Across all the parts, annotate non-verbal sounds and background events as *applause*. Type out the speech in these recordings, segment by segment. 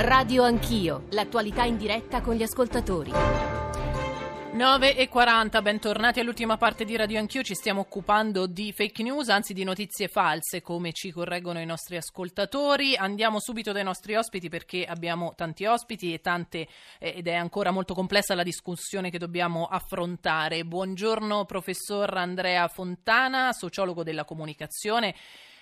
Radio Anch'io, l'attualità in diretta con gli ascoltatori. 9 e 40, bentornati all'ultima parte di Radio Anch'io, ci stiamo occupando di fake news, anzi di notizie false, come ci correggono i nostri ascoltatori. Andiamo subito dai nostri ospiti perché abbiamo tanti ospiti e tante, eh, ed è ancora molto complessa la discussione che dobbiamo affrontare. Buongiorno professor Andrea Fontana, sociologo della comunicazione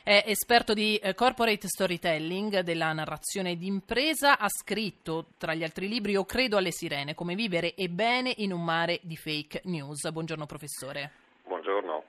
è esperto di eh, corporate storytelling, della narrazione d'impresa, ha scritto tra gli altri libri Io credo alle sirene, come vivere e bene in un mare di fake news. Buongiorno professore. Buongiorno.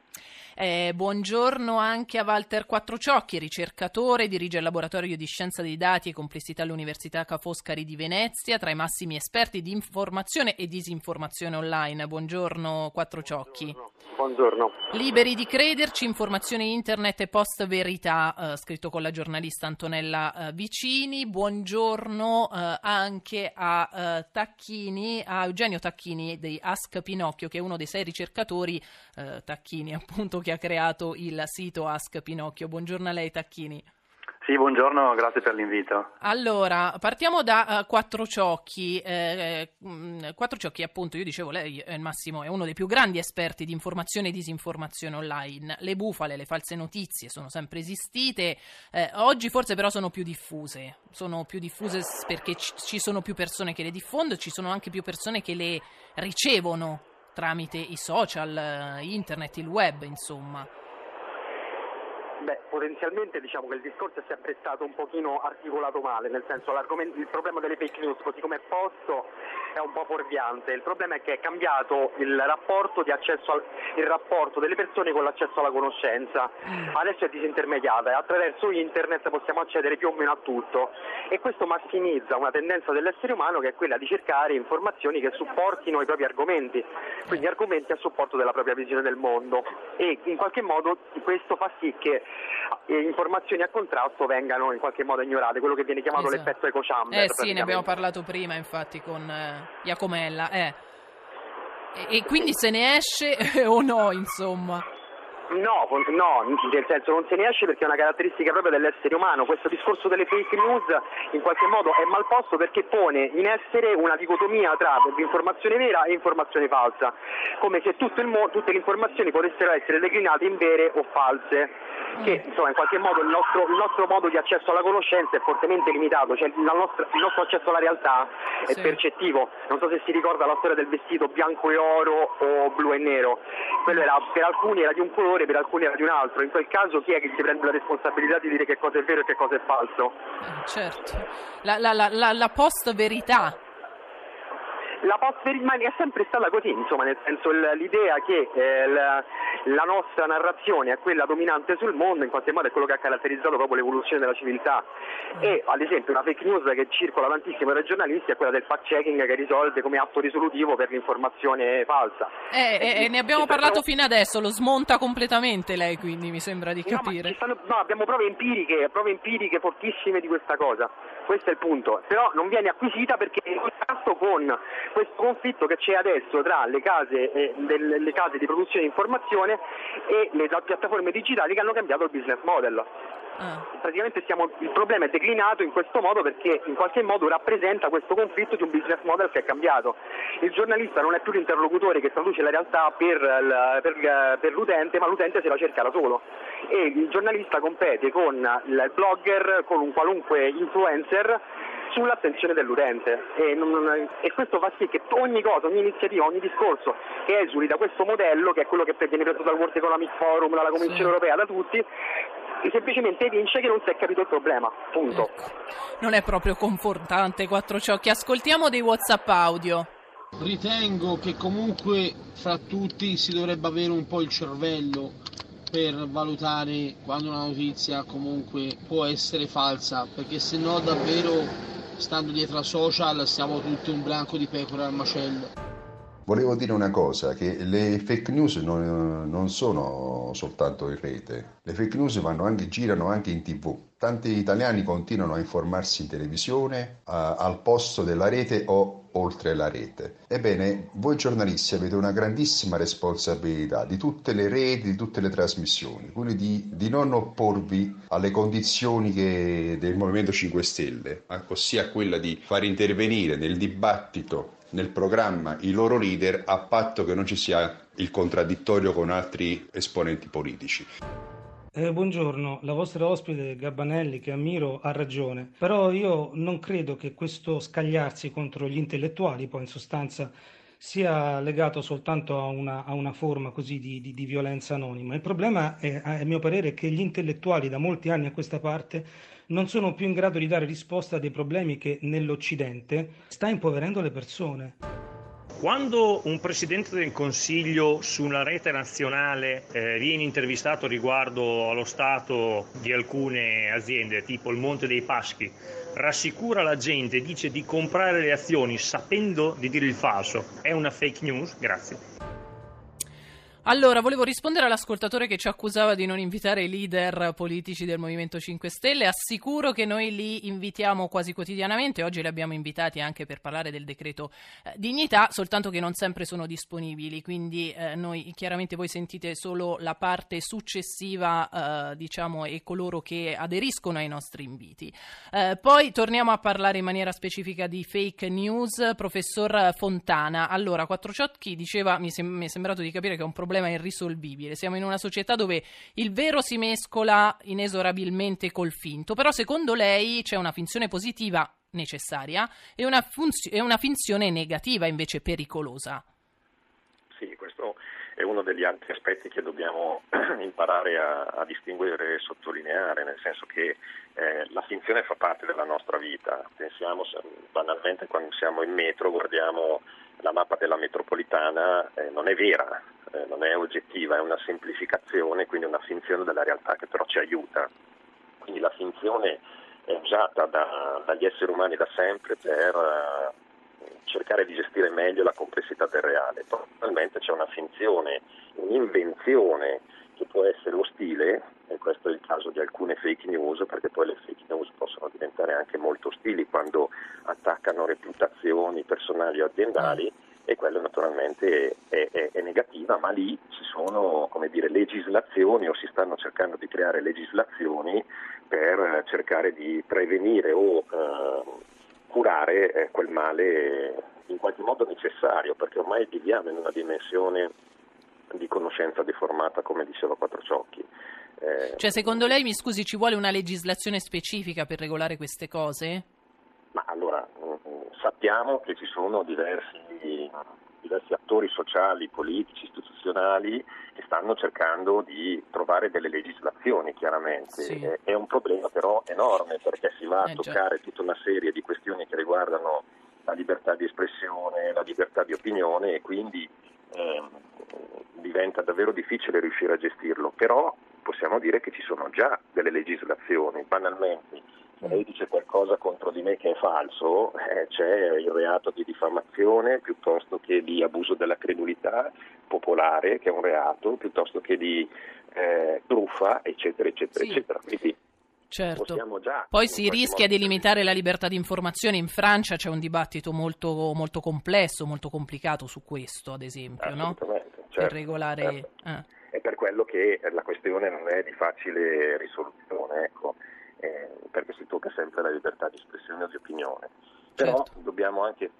Eh, buongiorno anche a Walter Quattrociocchi, ricercatore, dirige il laboratorio di scienza dei dati e complessità all'Università Ca' Foscari di Venezia, tra i massimi esperti di informazione e disinformazione online. Buongiorno Quattrociocchi. Buongiorno. Liberi di crederci, informazioni internet e post verità, eh, scritto con la giornalista Antonella eh, Vicini. Buongiorno eh, anche a eh, Tacchini, a Eugenio Tacchini di Ask Pinocchio, che è uno dei sei ricercatori, eh, Tacchini appunto, che ha creato il sito Ask Pinocchio. Buongiorno a lei Tacchini. Sì, buongiorno, grazie per l'invito. Allora, partiamo da uh, Quattro Ciocchi. Eh, mh, Quattro Ciocchi, appunto, io dicevo, lei è Massimo è uno dei più grandi esperti di informazione e disinformazione online. Le bufale, le false notizie sono sempre esistite, eh, oggi forse però sono più diffuse. Sono più diffuse perché ci sono più persone che le diffondono, ci sono anche più persone che le ricevono tramite i social, internet, il web, insomma. Beh, potenzialmente diciamo che il discorso è sempre stato un pochino articolato male, nel senso il problema delle fake news così come è posto è un po' fuorviante, il problema è che è cambiato il rapporto, al, il rapporto delle persone con l'accesso alla conoscenza, adesso è disintermediata e attraverso internet possiamo accedere più o meno a tutto. E questo massimizza una tendenza dell'essere umano che è quella di cercare informazioni che supportino i propri argomenti, quindi argomenti a supporto della propria visione del mondo. E in qualche modo questo fa sì che eh, informazioni a contrasto vengano in qualche modo ignorate, quello che viene chiamato esatto. l'effetto eco chamber. Eh sì, ne abbiamo parlato prima infatti con eh, Iacomella. Eh. E, e quindi se ne esce o no, insomma? No, no, nel senso non se ne esce perché è una caratteristica proprio dell'essere umano. Questo discorso delle fake news in qualche modo è mal posto perché pone in essere una dicotomia tra informazione vera e informazione falsa, come se mo- tutte le informazioni potessero essere declinate in vere o false che insomma, in qualche modo il nostro, il nostro, modo di accesso alla conoscenza è fortemente limitato, cioè nostra, il nostro accesso alla realtà è sì. percettivo. Non so se si ricorda la storia del vestito bianco e oro o blu e nero, quello era, per alcuni era di un colore, per alcuni era di un altro. In quel caso chi è che si prende la responsabilità di dire che cosa è vero e che cosa è falso? Eh, certo, la, la, la, la post verità la verità è sempre stata così, insomma, nel senso l'idea che eh, la, la, nostra narrazione è quella dominante sul mondo, in qualche modo è quello che ha caratterizzato proprio l'evoluzione della civiltà. E ad esempio una fake news che circola tantissimo tra i giornalisti è quella del fact checking che risolve come atto risolutivo per l'informazione falsa. Eh, e, e ne abbiamo parlato fino adesso, lo smonta completamente lei, quindi mi sembra di capire. No, stanno, no abbiamo prove empiriche, prove empiriche fortissime di questa cosa. Questo è il punto, però non viene acquisita perché in contrasto con questo conflitto che c'è adesso tra le case, eh, delle, le case di produzione di informazione e le piattaforme digitali che hanno cambiato il business model. Ah. Praticamente stiamo, il problema è declinato in questo modo perché in qualche modo rappresenta questo conflitto di un business model che è cambiato. Il giornalista non è più l'interlocutore che traduce la realtà per, per, per l'utente, ma l'utente se la cerca da solo. E il giornalista compete con il blogger, con un qualunque influencer sull'attenzione dell'utente e, non, e, questo fa sì che ogni cosa, ogni iniziativa, ogni discorso che esuli da questo modello, che è quello che viene preso dal World Economic Forum, dalla Commissione sì. europea, da tutti, semplicemente evince che non si è capito il problema. Punto. Ecco. Non è proprio confortante quattro ciocchi. Ascoltiamo dei WhatsApp audio. Ritengo che comunque fra tutti si dovrebbe avere un po' il cervello per valutare quando una notizia comunque può essere falsa, perché se no davvero stando dietro a social siamo tutti un branco di pecore al macello. Volevo dire una cosa, che le fake news non, non sono soltanto in rete, le fake news anche, girano anche in tv. Tanti italiani continuano a informarsi in televisione a, al posto della rete o oltre la rete. Ebbene, voi giornalisti avete una grandissima responsabilità di tutte le reti, di tutte le trasmissioni, quindi di, di non opporvi alle condizioni che, del Movimento 5 Stelle, ossia quella di far intervenire nel dibattito nel programma i loro leader a patto che non ci sia il contraddittorio con altri esponenti politici. Eh, buongiorno, la vostra ospite Gabbanelli, che ammiro, ha ragione, però io non credo che questo scagliarsi contro gli intellettuali poi in sostanza sia legato soltanto a una, a una forma così di, di, di, violenza anonima. Il problema, è, a mio parere, che gli intellettuali da molti anni a questa parte non sono più in grado di dare risposta a dei problemi che nell'Occidente sta impoverendo le persone. Quando un Presidente del Consiglio su una rete nazionale eh, viene intervistato riguardo allo stato di alcune aziende, tipo il Monte dei Paschi, rassicura la gente, dice di comprare le azioni sapendo di dire il falso, è una fake news? Grazie. Allora, volevo rispondere all'ascoltatore che ci accusava di non invitare i leader politici del Movimento 5 Stelle. Assicuro che noi li invitiamo quasi quotidianamente. Oggi li abbiamo invitati anche per parlare del decreto eh, dignità, soltanto che non sempre sono disponibili. Quindi eh, noi chiaramente voi sentite solo la parte successiva, eh, diciamo, e coloro che aderiscono ai nostri inviti. Eh, poi torniamo a parlare in maniera specifica di fake news. Professor Fontana, allora, Quattrociocchi diceva, mi, sem- mi è sembrato di capire che è un problema problema irrisolvibile. Siamo in una società dove il vero si mescola inesorabilmente col finto, però secondo lei c'è una finzione positiva necessaria e una, funzio- e una finzione negativa invece pericolosa. Sì, questo è uno degli altri aspetti che dobbiamo *clears throat* imparare a, a distinguere e sottolineare, nel senso che eh, la finzione fa parte della nostra vita. Pensiamo banalmente quando siamo in metro, guardiamo la mappa della metropolitana, eh, non è vera, eh, non è oggettiva, è una semplificazione, quindi una finzione della realtà che però ci aiuta. Quindi la finzione è usata da, dagli esseri umani da sempre per uh, cercare di gestire meglio la complessità del reale. Probabilmente c'è una finzione, un'invenzione che può essere ostile, e questo è il caso di alcune fake news, perché poi le fake news possono diventare anche molto ostili quando attaccano reputazioni personali o aziendali e quello naturalmente è, è, è, negativa, ma lì ci sono dire, legislazioni o si stanno cercando di creare legislazioni per cercare di prevenire o eh, curare eh, quel male in qualche modo necessario, perché ormai viviamo in una dimensione di conoscenza deformata, come diceva Quattrociocchi. Eh, cioè, secondo lei, mi scusi, ci vuole una legislazione specifica per regolare queste cose? Ma allora, mm, mm, sappiamo che ci sono diversi diversi attori sociali, politici, istituzionali che stanno cercando di trovare delle legislazioni, chiaramente. Sì. È, è, un problema però enorme perché si va a eh, toccare già. tutta una serie di questioni che riguardano la libertà di espressione, la libertà di opinione e quindi eh, diventa davvero difficile riuscire a gestirlo. Però possiamo dire che ci sono già delle legislazioni, banalmente lei dice qualcosa contro di me che è falso, eh, c'è il reato di diffamazione piuttosto che di abuso della credulità popolare, che è un reato, piuttosto che di eh, truffa, eccetera, eccetera, sì. eccetera. Quindi Certo. Poi si rischia di limitare la libertà di informazione. In Francia c'è un dibattito molto, molto complesso, molto complicato su questo, ad esempio, no? certo, per regolare. Certo. Eh. È per quello che la questione non è di facile risoluzione. Perché si tocca sempre la libertà di espressione o di opinione. Però certo. dobbiamo anche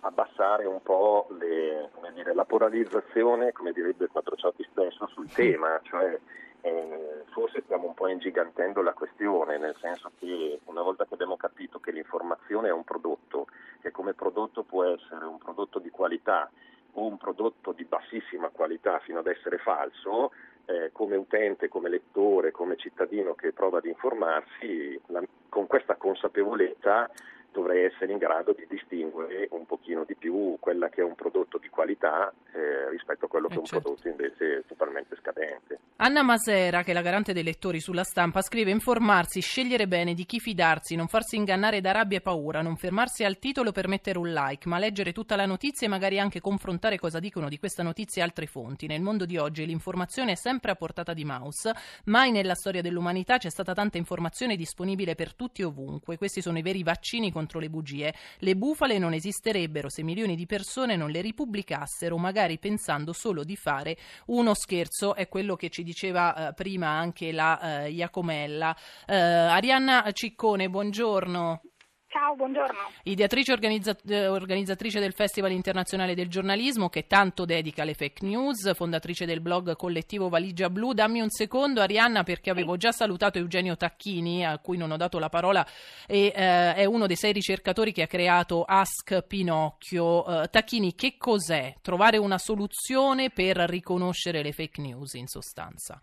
abbassare un po' le, dire, la polarizzazione, come direbbe Quattrociocchi stesso, sul tema, cioè eh, forse stiamo un po' ingigantendo la questione, nel senso che una volta che abbiamo capito che l'informazione è un prodotto, che come prodotto può essere un prodotto di qualità o un prodotto di bassissima qualità fino ad essere falso, eh, come utente, come lettore, come cittadino che prova ad informarsi, la, con questa consapevolezza dovrei essere in grado di distinguere un pochino di più quella che è un prodotto di qualità eh, rispetto a quello che è un certo. prodotto invece totalmente scadente. Anna Masera, che è la garante dei lettori sulla stampa, scrive informarsi, scegliere bene di chi fidarsi, non farsi ingannare da rabbia e paura, non fermarsi al titolo per mettere un like, ma leggere tutta la notizia e magari anche confrontare cosa dicono di questa notizia altre fonti. Nel mondo di oggi l'informazione è sempre a portata di mouse, mai nella storia dell'umanità c'è stata tanta informazione disponibile per tutti ovunque. Questi sono i veri vaccini contro le bugie. Le bufale non esisterebbero se milioni di persone non le ripubblicassero, magari pensando solo di fare uno scherzo. È quello che ci diceva eh, prima anche la eh, Iacomella. Eh, Arianna Ciccone, buongiorno. Ciao, buongiorno. Ideatrice e organizza- eh, organizzatrice del Festival Internazionale del Giornalismo che tanto dedica alle fake news, fondatrice del blog collettivo Valigia Blu. Dammi un secondo, Arianna, perché avevo già salutato Eugenio Tacchini, a cui non ho dato la parola, e eh, è uno dei sei ricercatori che ha creato Ask Pinocchio. Eh, Tacchini, che cos'è? Trovare una soluzione per riconoscere le fake news, in sostanza.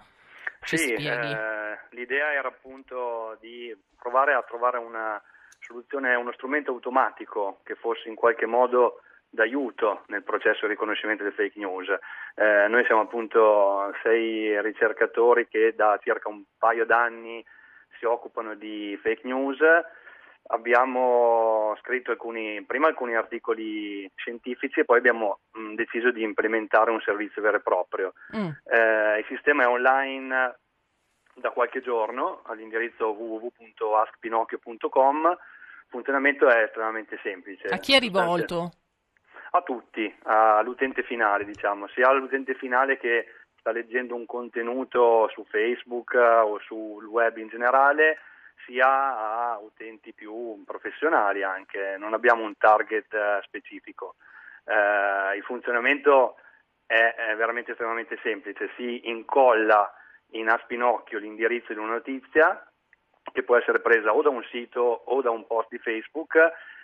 Ci sì, spieghi? eh, l'idea era appunto di provare a trovare una soluzione, uno strumento automatico che fosse in qualche modo d'aiuto nel processo di riconoscimento delle fake news. Eh, noi siamo appunto sei ricercatori che da circa un paio d'anni si occupano di fake news. Abbiamo scritto alcuni, prima alcuni articoli scientifici e poi abbiamo mh, deciso di implementare un servizio vero e proprio. Mm. Eh, il sistema è online da qualche giorno all'indirizzo www.askpinocchio.com. Il funzionamento è estremamente semplice. A chi è rivolto? A tutti, all'utente finale, diciamo, sia all'utente finale che sta leggendo un contenuto su Facebook eh, o sul web in generale, sia a utenti più professionali anche. Non abbiamo un target eh, specifico. Eh, il funzionamento è, è veramente estremamente semplice, si incolla in a spinocchio l'indirizzo di una notizia che può essere presa o da un sito o da un post di Facebook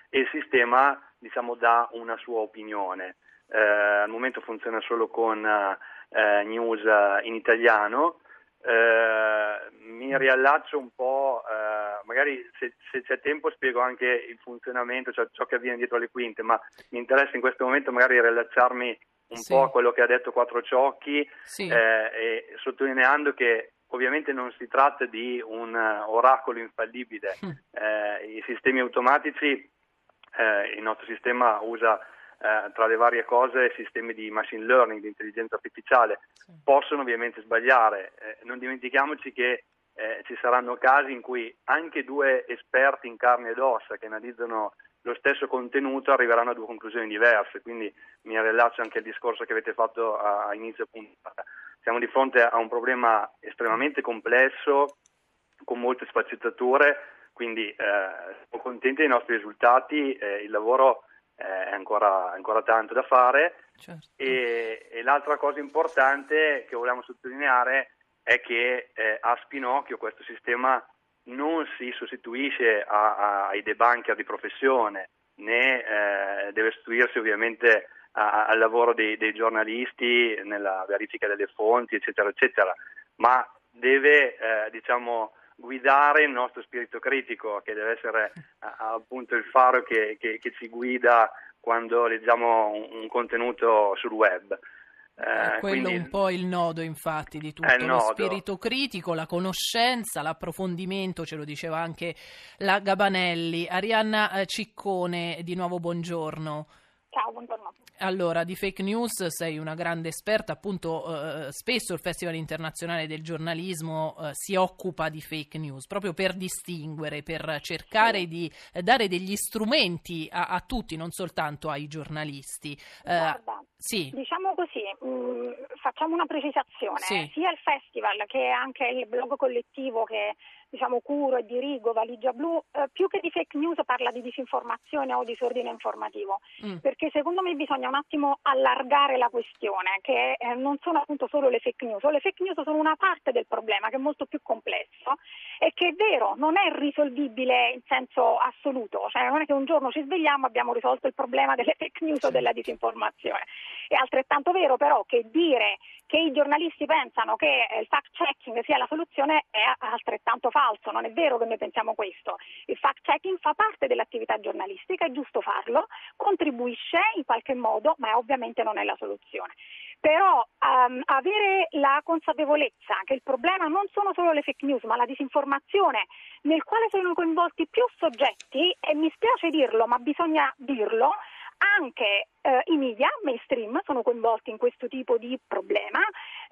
e il sistema diciamo, dà una sua opinione. Eh, al momento funziona solo con eh, news in italiano. Eh, mi riallaccio un po', eh, magari se, se, c'è tempo spiego anche il funzionamento, cioè ciò che avviene dietro le quinte, ma mi interessa in questo momento magari riallacciarmi un Sì. po' a quello che ha detto Quattro Ciocchi, Sì. eh, sottolineando che ovviamente non si tratta di un eh, oracolo infallibile. Mm. Eh, I sistemi automatici, eh, il nostro sistema usa eh, tra le varie cose sistemi di machine learning, di intelligenza artificiale, possono ovviamente sbagliare. Eh, non dimentichiamoci che eh, ci saranno casi in cui anche due esperti in carne ed ossa che analizzano lo stesso contenuto arriveranno a due conclusioni diverse, quindi mi rilaccio anche al discorso che avete fatto a, a inizio puntata. Siamo di fronte a un problema estremamente complesso, con molte sfaccettature, quindi eh, siamo contenti dei nostri risultati, eh, il lavoro eh, è ancora, ancora tanto da fare Certo. e, e l'altra cosa importante che vogliamo sottolineare è che eh, a Spinocchio questo sistema non si sostituisce a- a- ai debunker di professione né eh, deve sostituirsi ovviamente a- al lavoro dei, dei giornalisti nella verifica delle fonti eccetera eccetera ma deve eh, diciamo guidare il nostro spirito critico che deve essere appunto il faro che, che- che ci guida quando leggiamo un, un contenuto sul web È Eh, quello quindi- un po' il nodo, infatti, di tutto lo nodo. spirito critico, la conoscenza, l'approfondimento, ce lo diceva anche la Gabanelli. Arianna eh, Ciccone, di nuovo buongiorno. Ciao, buongiorno. Allora, di fake news sei una grande esperta, appunto eh, spesso il Festival internazionale del giornalismo eh, si occupa di fake news, proprio per distinguere, per cercare di eh, dare degli strumenti a, a tutti, non soltanto ai giornalisti. Eh, Guarda, sì, diciamo così, mh, facciamo una precisazione. Sì. Sia il festival che anche il blog collettivo che diciamo curo e dirigo Valigia Blu, eh, più che di fake news parla di disinformazione o disordine informativo, Mm. perché secondo me bisogna un attimo allargare la questione, che eh, non sono appunto solo le fake news, le fake news sono una parte del problema che è molto più complesso e che è vero, non è risolvibile in senso assoluto, cioè non è che un giorno ci svegliamo e abbiamo risolto il problema delle fake news o della disinformazione. È altrettanto vero però che dire che i giornalisti pensano che il fact checking sia la soluzione è altrettanto falso, non è vero che noi pensiamo questo. Il fact checking fa parte dell'attività giornalistica, è giusto farlo, contribuisce in qualche modo, ma ovviamente non è la soluzione. Però um, avere la consapevolezza che il problema non sono solo le fake news, ma la disinformazione nel quale sono coinvolti più soggetti, e mi spiace dirlo, ma bisogna dirlo, anche eh, i media mainstream sono coinvolti in questo tipo di problema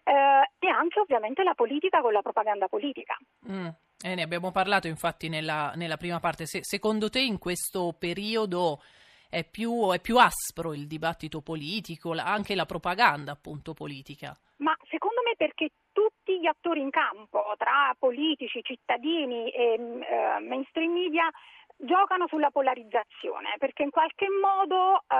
eh, e anche ovviamente la politica con la propaganda politica. Mm. Eh, ne abbiamo parlato infatti nella, nella prima parte. Se, secondo te in questo periodo è più, è più aspro il dibattito politico, la, anche la propaganda appunto politica? Ma secondo me perché tutti gli attori in campo, tra politici, cittadini e eh, mainstream media, giocano sulla polarizzazione perché in qualche modo eh,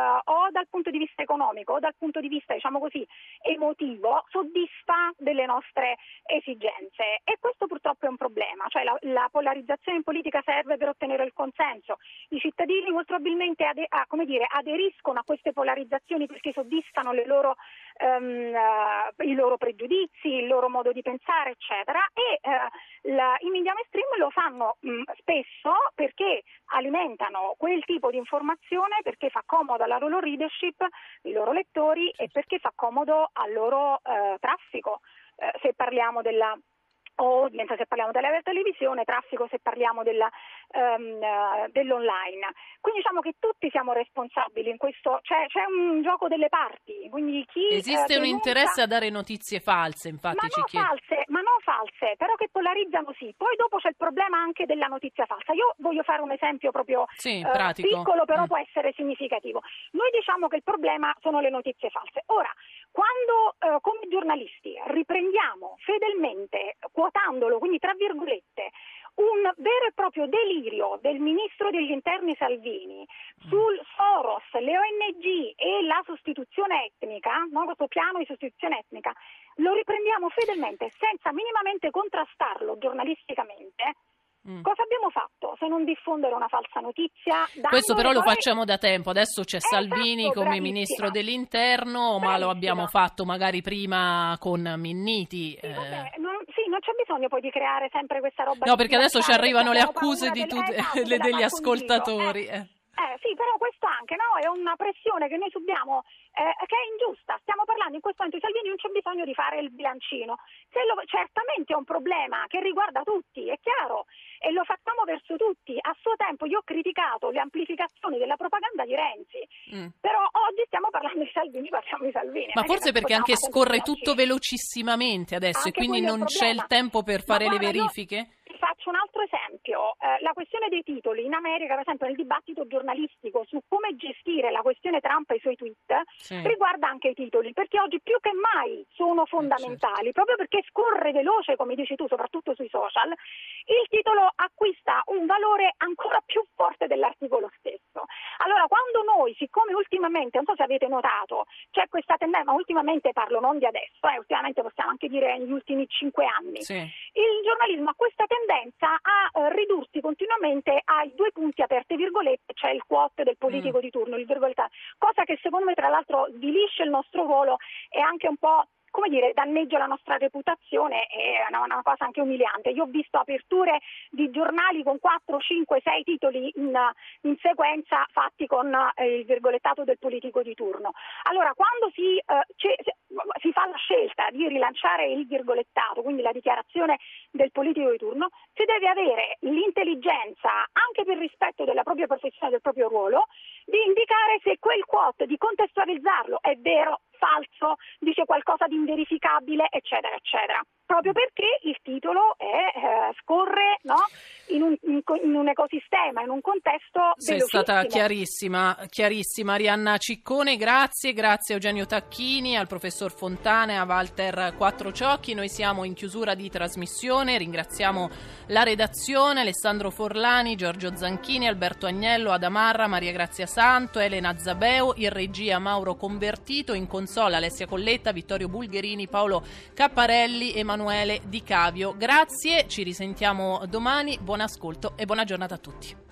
dal punto di vista economico o dal punto di vista diciamo così emotivo soddisfa delle nostre esigenze. E questo purtroppo è un problema, cioè la, la polarizzazione in politica serve per ottenere il consenso, i cittadini molto probabilmente ade- a, dire, aderiscono a queste polarizzazioni perché soddisfano loro, um, uh, i loro pregiudizi, il loro modo di pensare eccetera e uh, la, i media mainstream lo fanno mh, spesso perché alimentano quel tipo di informazione perché fa comodo alla loro readership, ai loro lettori e perché fa comodo al loro eh, traffico. Eh, se parliamo della o mentre se parliamo della televisione, traffico se parliamo della, um, uh, dell'online. Quindi diciamo che tutti siamo responsabili in questo, cioè, c'è un gioco delle parti. Chi, Esiste uh, un interesse a dare notizie false, infatti ma ci no chiede. False, ma non false, però che polarizzano sì. Poi dopo c'è il problema anche della notizia falsa. Io voglio fare un esempio proprio sì, uh, piccolo, però mm. può essere significativo. Noi diciamo che il problema sono le notizie false. Ora, quando eh, come giornalisti riprendiamo fedelmente, quotandolo, quindi tra virgolette, un vero e proprio delirio del ministro degli interni Salvini sul Soros, le ONG e la sostituzione etnica, no? questo piano di sostituzione etnica, lo riprendiamo fedelmente senza minimamente contrastarlo giornalisticamente, Mm. Cosa abbiamo fatto se non diffondere una falsa notizia? Questo però lo facciamo da tempo, adesso c'è esatto, Salvini come bravissima. ministro dell'interno, bravissima. ma lo abbiamo fatto magari prima con Minniti. Sì, vabbè, non, c'è bisogno poi di creare sempre questa roba. No, perché adesso ci arrivano le accuse di tutti, esatto, *laughs* degli ascoltatori. Eh. Eh, sì, però questo anche no? è una pressione che noi subiamo eh, che è ingiusta. Stiamo parlando in questo momento di Salvini, non c'è bisogno di fare il bilancino. Lo, certamente è un problema che riguarda tutti, è chiaro, e lo facciamo verso tutti. A suo tempo io ho criticato le amplificazioni della propaganda di Renzi, mm. però oggi stiamo parlando di Salvini, parliamo di Salvini. Ma forse perché anche scorre tutto velocissimamente adesso anche e quindi non c'è il tempo per fare guarda, le verifiche? Io faccio un altro esempio. Eh, la questione dei titoli in America, per esempio, nel dibattito giornalistico su come gestire la questione Trump e i suoi tweet, sì. riguarda anche i titoli, perché oggi più che mai sono fondamentali, eh, certo. proprio perché scorre veloce, come dici tu, soprattutto sui social, il titolo acquista un valore ancora più forte dell'articolo stesso. Allora, quando noi, siccome ultimamente, non so se avete notato, c'è questa tendenza, ma ultimamente parlo non di adesso, eh, ultimamente possiamo anche dire negli ultimi cinque anni, sì. il giornalismo ha questa tendenza a eh, ridursi continuamente ai due punti aperte virgolette, cioè il quote del politico mm. di turno, il virgolettato, cosa che secondo me tra l'altro svilisce il nostro ruolo e anche un po' come dire, danneggia la nostra reputazione è una, una, cosa anche umiliante. Io ho visto aperture di giornali con 4, 5, 6 titoli in, in sequenza fatti con eh, il virgolettato del politico di turno. Allora, quando si, eh, si, fa la scelta di rilanciare il virgolettato, quindi la dichiarazione del politico di turno, si deve avere l'intelligenza, anche per rispetto della propria professione, del proprio ruolo, di indicare se quel quote, di contestualizzarlo, è vero, falso, dice qualcosa di inverificabile, eccetera, eccetera proprio perché il titolo è, eh, scorre no? in, un, in, in, un, ecosistema, in un contesto Sei stata chiarissima, chiarissima Arianna Ciccone, grazie, grazie a Eugenio Tacchini, al professor Fontane, a Walter Quattrociocchi, noi siamo in chiusura di trasmissione, ringraziamo la redazione, Alessandro Forlani, Giorgio Zanchini, Alberto Agnello, Adamarra, Maria Grazia Santo, Elena Zabeo, in regia Mauro Convertito, in consola Alessia Colletta, Vittorio Bulgherini, Paolo Capparelli, Emanuele Di Cavio. Grazie, ci risentiamo domani, buon ascolto e buona giornata a tutti.